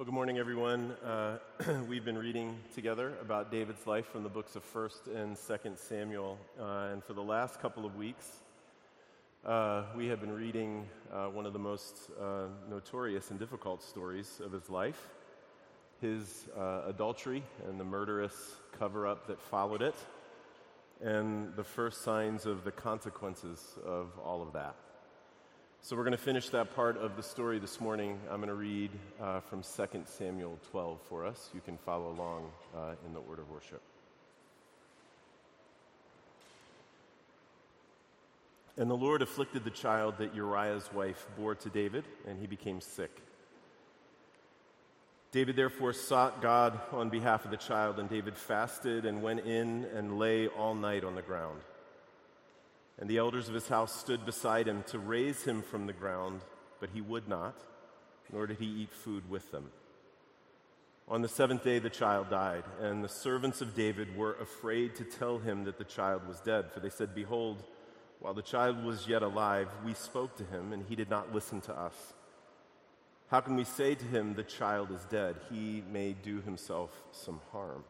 Well, good morning, everyone. Uh, we've been reading together about David's life from the books of 1st and 2nd Samuel. Uh, and for the last couple of weeks, uh, we have been reading uh, one of the most uh, notorious and difficult stories of his life his uh, adultery and the murderous cover up that followed it, and the first signs of the consequences of all of that. So we're going to finish that part of the story this morning. I'm going to read uh, from 2 Samuel 12 for us. You can follow along uh, in the order of worship. And the Lord afflicted the child that Uriah's wife bore to David, and he became sick. David therefore sought God on behalf of the child, and David fasted and went in and lay all night on the ground. And the elders of his house stood beside him to raise him from the ground, but he would not, nor did he eat food with them. On the seventh day, the child died, and the servants of David were afraid to tell him that the child was dead, for they said, Behold, while the child was yet alive, we spoke to him, and he did not listen to us. How can we say to him, The child is dead? He may do himself some harm.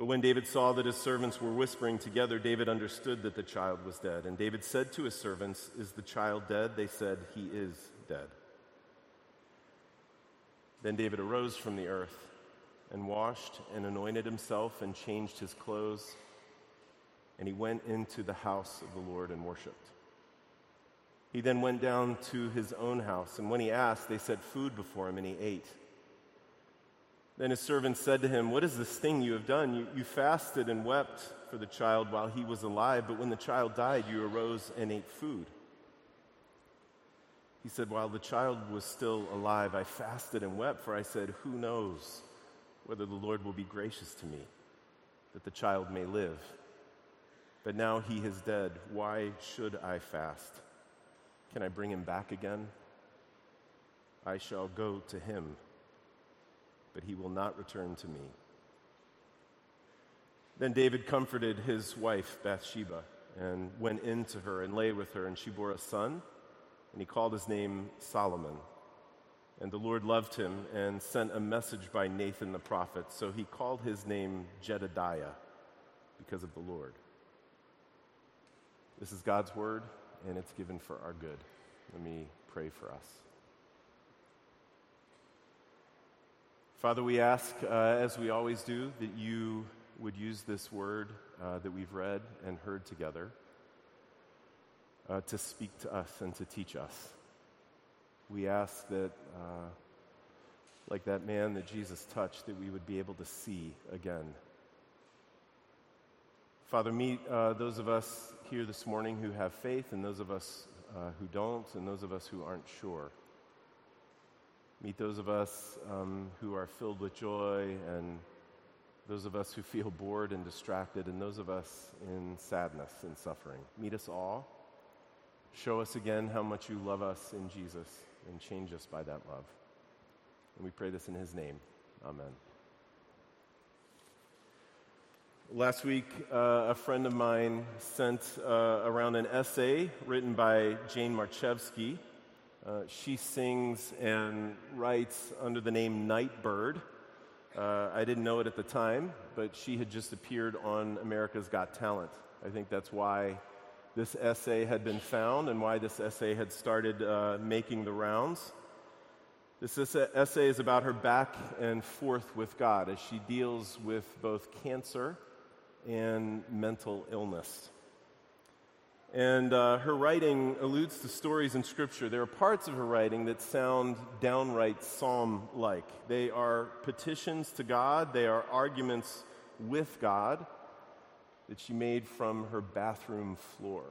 But when David saw that his servants were whispering together, David understood that the child was dead. And David said to his servants, Is the child dead? They said, He is dead. Then David arose from the earth and washed and anointed himself and changed his clothes. And he went into the house of the Lord and worshiped. He then went down to his own house, and when he asked, they set food before him, and he ate. Then his servants said to him, What is this thing you have done? You, you fasted and wept for the child while he was alive, but when the child died, you arose and ate food. He said, While the child was still alive, I fasted and wept, for I said, Who knows whether the Lord will be gracious to me, that the child may live? But now he is dead. Why should I fast? Can I bring him back again? I shall go to him but he will not return to me. Then David comforted his wife Bathsheba and went in to her and lay with her, and she bore a son, and he called his name Solomon. And the Lord loved him and sent a message by Nathan the prophet, so he called his name Jedidiah because of the Lord. This is God's word, and it's given for our good. Let me pray for us. Father, we ask, uh, as we always do, that you would use this word uh, that we've read and heard together uh, to speak to us and to teach us. We ask that, uh, like that man that Jesus touched, that we would be able to see again. Father, meet uh, those of us here this morning who have faith, and those of us uh, who don't, and those of us who aren't sure. Meet those of us um, who are filled with joy, and those of us who feel bored and distracted, and those of us in sadness and suffering. Meet us all. Show us again how much you love us in Jesus, and change us by that love. And we pray this in his name. Amen. Last week, uh, a friend of mine sent uh, around an essay written by Jane Marczewski uh, she sings and writes under the name Nightbird. Uh, I didn't know it at the time, but she had just appeared on America's Got Talent. I think that's why this essay had been found and why this essay had started uh, making the rounds. This essay is about her back and forth with God as she deals with both cancer and mental illness. And uh, her writing alludes to stories in Scripture. There are parts of her writing that sound downright psalm like. They are petitions to God, they are arguments with God that she made from her bathroom floor.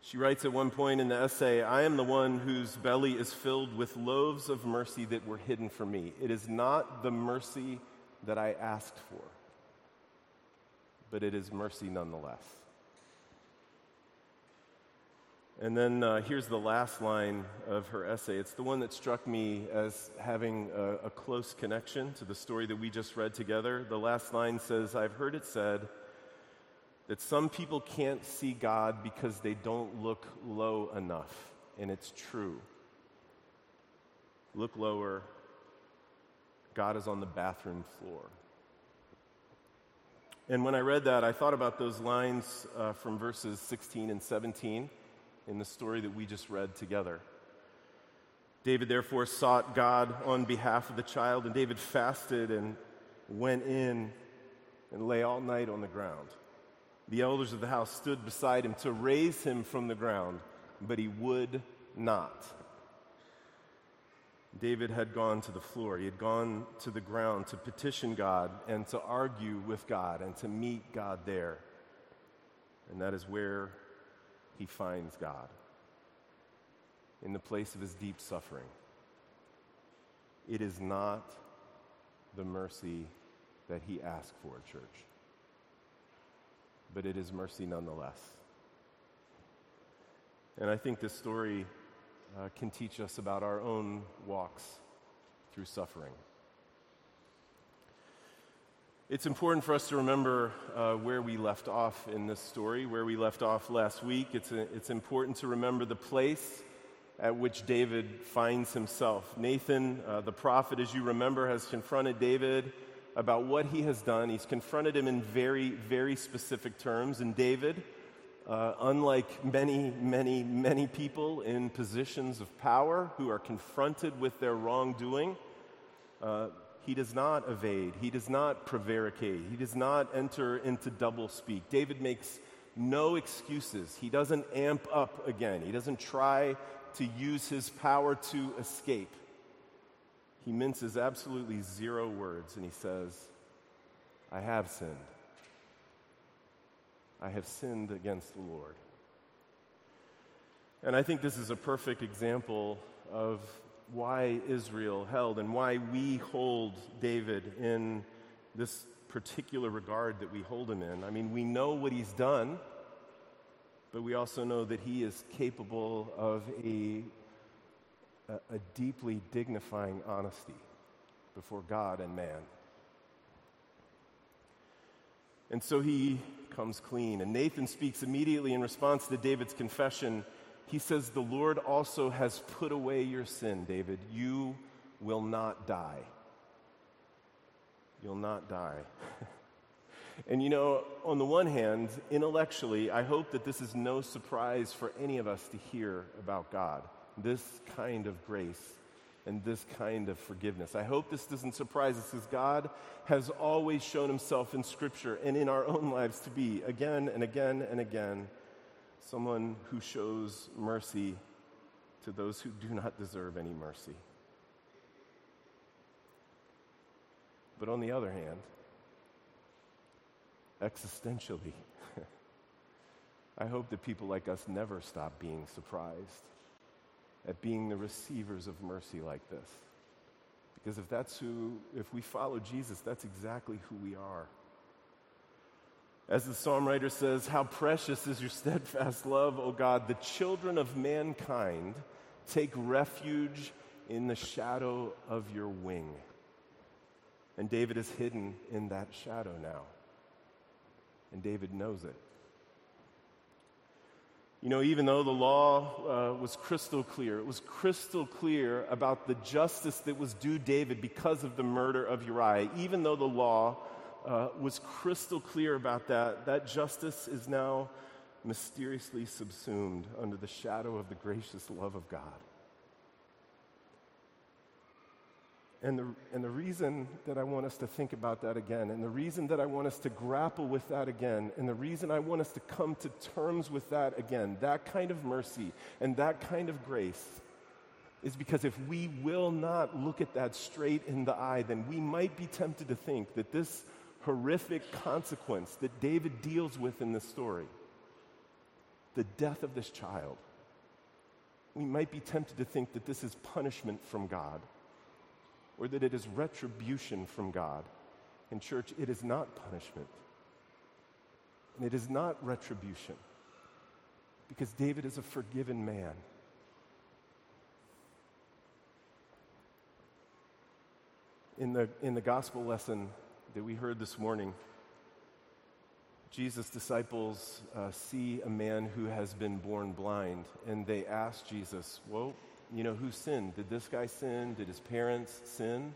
She writes at one point in the essay I am the one whose belly is filled with loaves of mercy that were hidden for me. It is not the mercy that I asked for, but it is mercy nonetheless. And then uh, here's the last line of her essay. It's the one that struck me as having a, a, close connection to the story that we just read together. The last line says, I've heard it said that some people can't see God because they don't look low enough. And it's true. Look lower. God is on the bathroom floor. And when I read that, I thought about those lines uh, from verses 16 and 17 in the story that we just read together. David therefore sought God on behalf of the child, and David fasted and went in and lay all night on the ground. The elders of the house stood beside him to raise him from the ground, but he would not. David had gone to the floor. He had gone to the ground to petition God and to argue with God and to meet God there. And that is where he finds God in the place of his deep suffering. It is not the mercy that he asked for, church, but it is mercy nonetheless. And I think this story uh, can teach us about our own walks through suffering. It's important for us to remember uh, where we left off in this story, where we left off last week. It's, a, it's important to remember the place at which David finds himself. Nathan, uh, the prophet, as you remember, has confronted David about what he has done. He's confronted him in very, very specific terms. And David, uh, unlike many, many, many people in positions of power who are confronted with their wrongdoing, uh, he does not evade, he does not prevaricate, he does not enter into double speak. David makes no excuses. He doesn't amp up again, he doesn't try to use his power to escape. He minces absolutely zero words and he says, I have sinned. I have sinned against the Lord. And I think this is a perfect example of why Israel held and why we hold David in this particular regard that we hold him in. I mean, we know what he's done, but we also know that he is capable of a, a, a deeply dignifying honesty before God and man. And so he comes clean. And Nathan speaks immediately in response to David's confession. He says, The Lord also has put away your sin, David. You will not die. You'll not die. and you know, on the one hand, intellectually, I hope that this is no surprise for any of us to hear about God, this kind of grace and this kind of forgiveness. I hope this doesn't surprise us because God has always shown himself in Scripture and in our own lives to be, again and again and again, someone who shows mercy to those who do not deserve any mercy. But on the other hand, existentially, I hope that people like us never stop being surprised at being the receivers of mercy like this. Because if that's who, if we follow Jesus, that's exactly who we are. As the psalm writer says, How precious is your steadfast love, O God. The children of mankind take refuge in the shadow of your wing. And David is hidden in that shadow now. And David knows it. You know, even though the law uh, was crystal clear, it was crystal clear about the justice that was due David because of the murder of Uriah. Even though the law uh, was crystal clear about that, that justice is now mysteriously subsumed under the shadow of the gracious love of God. And the, and the reason that I want us to think about that again, and the reason that I want us to grapple with that again, and the reason I want us to come to terms with that again, that kind of mercy and that kind of grace, is because if we will not look at that straight in the eye, then we might be tempted to think that this horrific consequence that David deals with in this story, the death of this child, we might be tempted to think that this is punishment from God or that it is retribution from God. In church, it is not punishment. And it is not retribution. Because David is a forgiven man. In the, in the gospel lesson that we heard this morning, Jesus' disciples uh, see a man who has been born blind, and they ask Jesus, Well, you know, who sinned? Did this guy sin? Did his parents sin?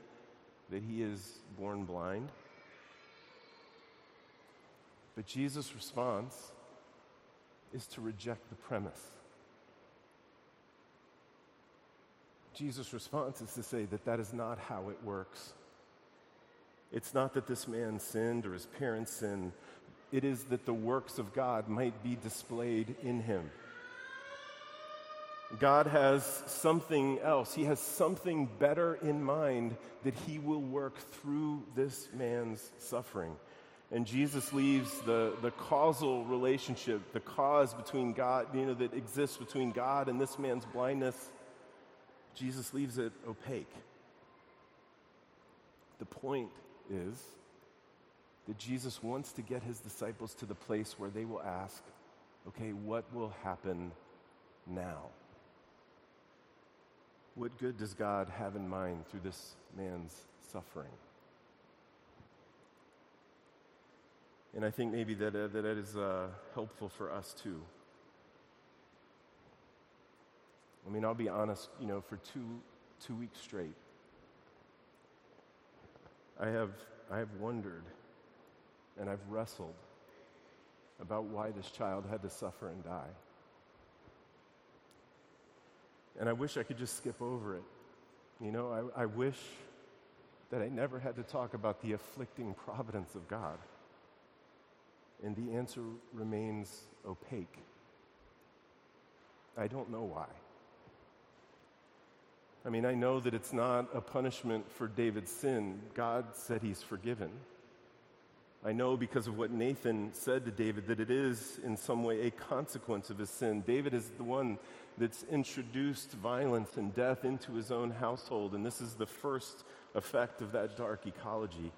That he is born blind? But Jesus' response is to reject the premise. Jesus' response is to say that that is not how it works. It's not that this man sinned or his parents sinned, it is that the works of God might be displayed in him. God has something else. He has something better in mind that he will work through this man's suffering. And Jesus leaves the, the causal relationship, the cause between God, you know, that exists between God and this man's blindness, Jesus leaves it opaque. The point is that Jesus wants to get his disciples to the place where they will ask, okay, what will happen now? What good does God have in mind through this man's suffering? And I think maybe that, uh, that is uh, helpful for us too. I mean, I'll be honest, you know, for two, two weeks straight, I have, I have wondered and I've wrestled about why this child had to suffer and die. And I wish I could just skip over it. You know, I, I wish that I never had to talk about the afflicting providence of God. And the answer remains opaque. I don't know why. I mean, I know that it's not a punishment for David's sin. God said he's forgiven. I know because of what Nathan said to David that it is, in some way, a consequence of his sin. David is the one that's introduced violence and death into his own household, and this is the first effect of that dark ecology.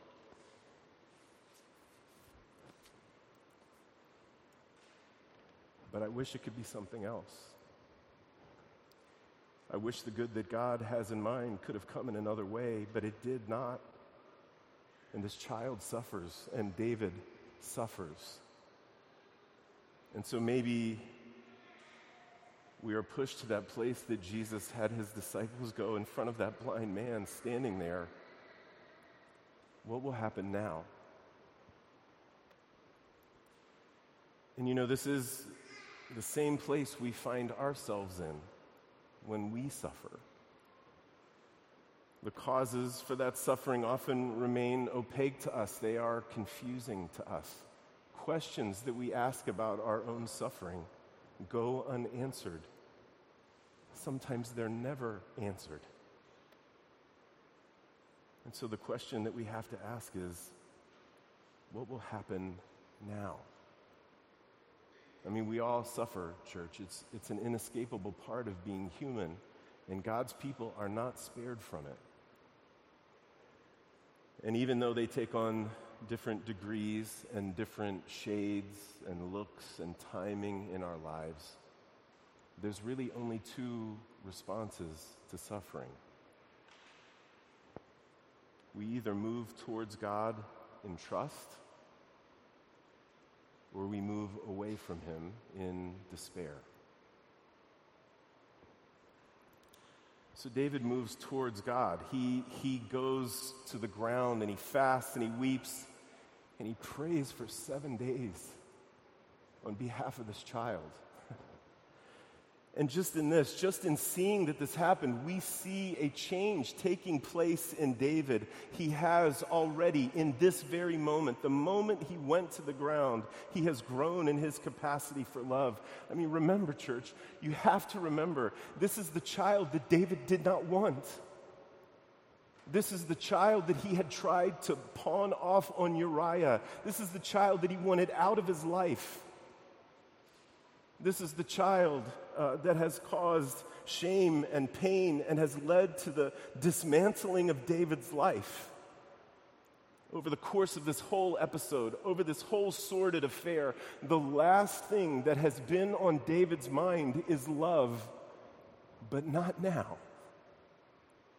But I wish it could be something else. I wish the good that God has in mind could have come in another way, but it did not. And this child suffers, and David suffers. And so maybe we are pushed to that place that Jesus had his disciples go in front of that blind man standing there. What will happen now? And you know, this is the same place we find ourselves in when we suffer. The causes for that suffering often remain opaque to us, they are confusing to us. Questions that we ask about our own suffering go unanswered. Sometimes they're never answered. And so the question that we have to ask is what will happen now? I mean, we all suffer, church. It's, it's an inescapable part of being human, and God's people are not spared from it. And even though they take on different degrees and different shades and looks and timing in our lives, there's really only two responses to suffering. We either move towards God in trust or we move away from Him in despair. So David moves towards God. He, he goes to the ground and he fasts and he weeps and he prays for seven days on behalf of this child. And just in this, just in seeing that this happened, we see a change taking place in David. He has already, in this very moment, the moment he went to the ground, he has grown in his capacity for love. I mean, remember, church, you have to remember this is the child that David did not want. This is the child that he had tried to pawn off on Uriah. This is the child that he wanted out of his life. This is the child uh, that has caused shame and pain and has led to the dismantling of David's life. Over the course of this whole episode, over this whole sordid affair, the last thing that has been on David's mind is love, but not now.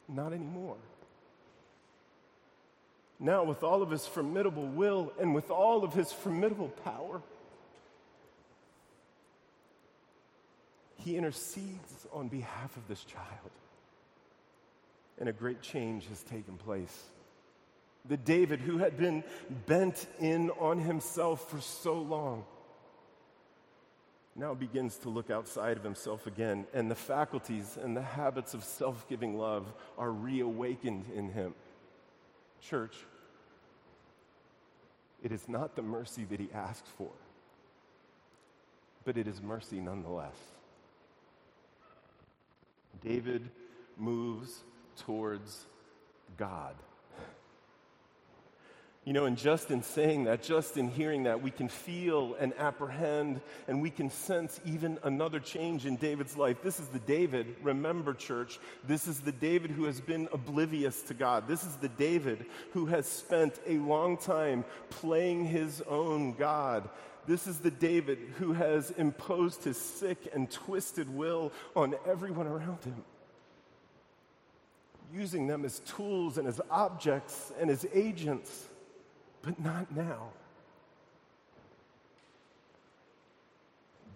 Not anymore. Now, with all of his formidable will and with all of his formidable power, he intercedes on behalf of this child. And a great change has taken place. The David who had been bent in on himself for so long now begins to look outside of himself again, and the faculties and the habits of self giving love are reawakened in him. Church, it is not the mercy that he asked for, but it is mercy nonetheless. David moves towards God. You know, and just in saying that, just in hearing that, we can feel and apprehend and we can sense even another change in David's life. This is the David, remember, church, this is the David who has been oblivious to God. This is the David who has spent a long time playing his own God. This is the David who has imposed his sick and twisted will on everyone around him using them as tools and as objects and as agents but not now.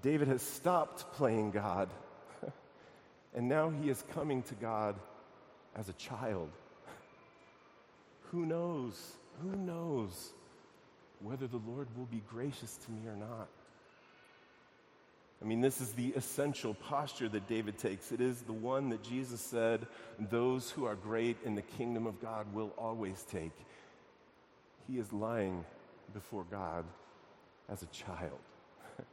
David has stopped playing God, and now he is coming to God as a child. Who knows? Who knows whether the Lord will be gracious to me or not? I mean, this is the essential posture that David takes. It is the one that Jesus said, Those who are great in the kingdom of God will always take he is lying before God as a child.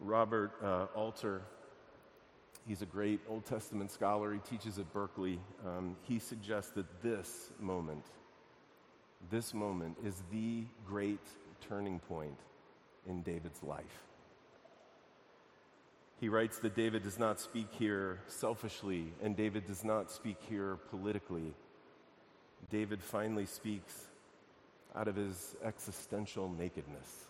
Robert uh, Alter, he's a great Old Testament scholar. He teaches at Berkeley. Um, he suggests that this moment, this moment is the great turning point in David's life. He writes that David does not speak here selfishly, and David does not speak here politically. David finally speaks out of his existential nakedness.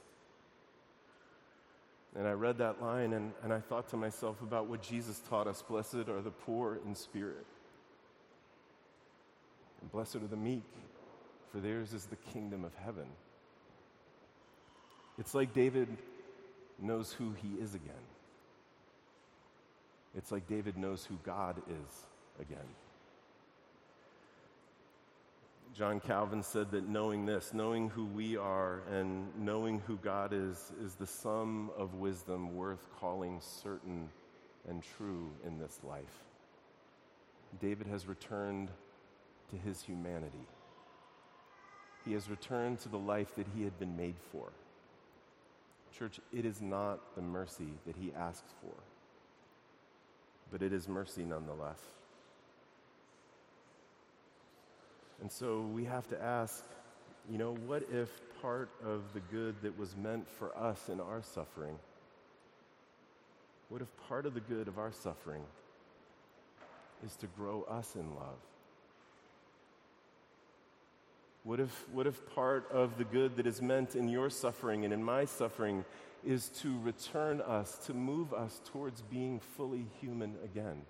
And I read that line and, and I thought to myself about what Jesus taught us Blessed are the poor in spirit, and blessed are the meek, for theirs is the kingdom of heaven. It's like David knows who he is again. It's like David knows who God is again. John Calvin said that knowing this, knowing who we are and knowing who God is, is the sum of wisdom worth calling certain and true in this life. David has returned to his humanity. He has returned to the life that he had been made for. Church, it is not the mercy that he asked for but it is mercy nonetheless. And so we have to ask, you know, what if part of the good that was meant for us in our suffering, what if part of the good of our suffering is to grow us in love? What if, what if part of the good that is meant in your suffering and in my suffering is to return us, to move us towards being fully human again,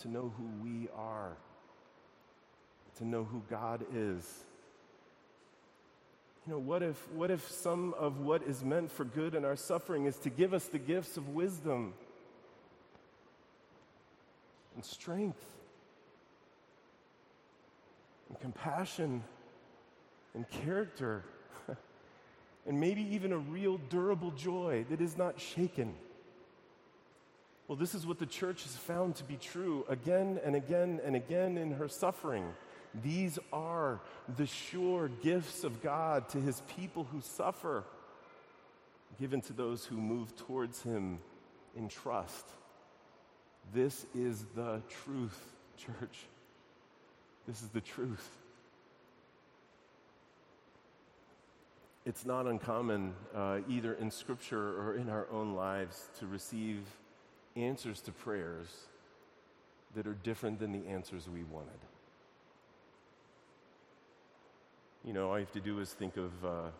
to know who we are, to know who God is. You know, what if, what if some of what is meant for good in our suffering is to give us the gifts of wisdom and strength and compassion and character? and maybe even a real durable joy that is not shaken. Well, this is what the church has found to be true again and again and again in her suffering. These are the sure gifts of God to his people who suffer, given to those who move towards him in trust. This is the truth, church. This is the truth. it's not uncommon, uh, either in Scripture or in our own lives, to receive answers to prayers that are different than the answers we wanted. You know, all you have to do is think of uh,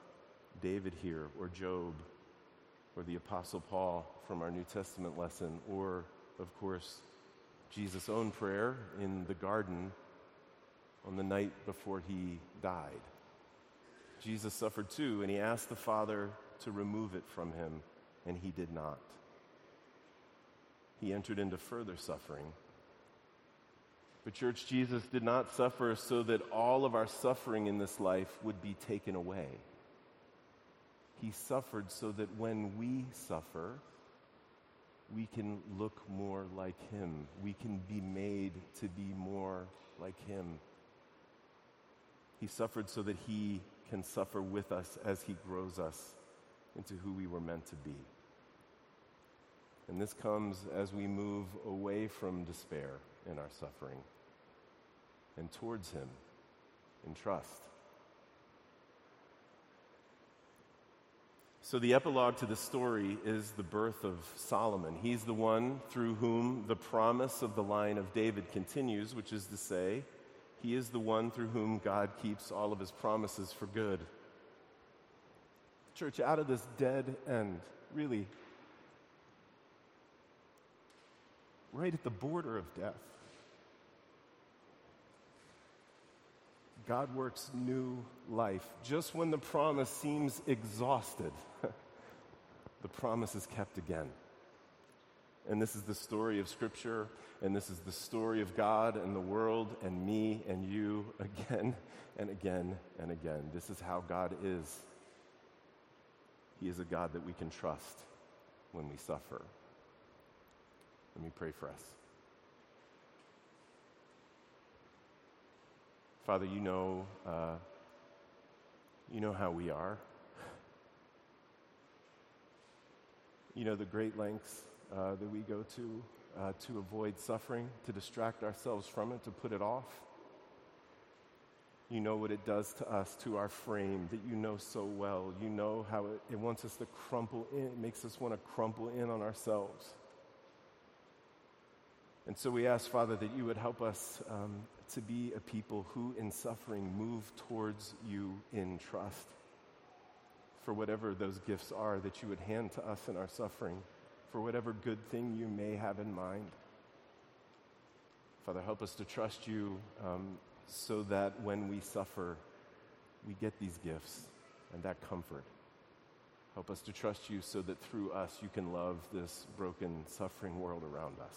David here, or Job, or the Apostle Paul from our New Testament lesson, or, of course, Jesus' own prayer in the garden on the night before he died. Jesus suffered too, and he asked the Father to remove it from him, and he did not. He entered into further suffering. But, church, Jesus did not suffer so that all of our suffering in this life would be taken away. He suffered so that when we suffer, we can look more like Him. We can be made to be more like Him. He suffered so that He can suffer with us as He grows us into who we were meant to be. And this comes as we move away from despair in our suffering and towards Him in trust. So, the epilogue to the story is the birth of Solomon. He's the one through whom the promise of the line of David continues, which is to say, he is the one through whom God keeps all of his promises for good. Church, out of this dead end, really, right at the border of death, God works new life. Just when the promise seems exhausted, the promise is kept again. And this is the story of Scripture, and this is the story of God and the world and me and you again and again and again. This is how God is. He is a God that we can trust when we suffer. Let me pray for us. Father, you know, uh, you know how we are. You know the great lengths uh, that we go to uh, to avoid suffering, to distract ourselves from it, to put it off. You know what it does to us, to our frame that you know so well. You know how it, it wants us to crumple in, it makes us want to crumple in on ourselves. And so we ask, Father, that you would help us um, to be a people who, in suffering, move towards you in trust for whatever those gifts are that you would hand to us in our suffering, for whatever good thing you may have in mind. Father, help us to trust you um, so that when we suffer, we get these gifts and that comfort. Help us to trust you so that through us you can love this broken, suffering world around us.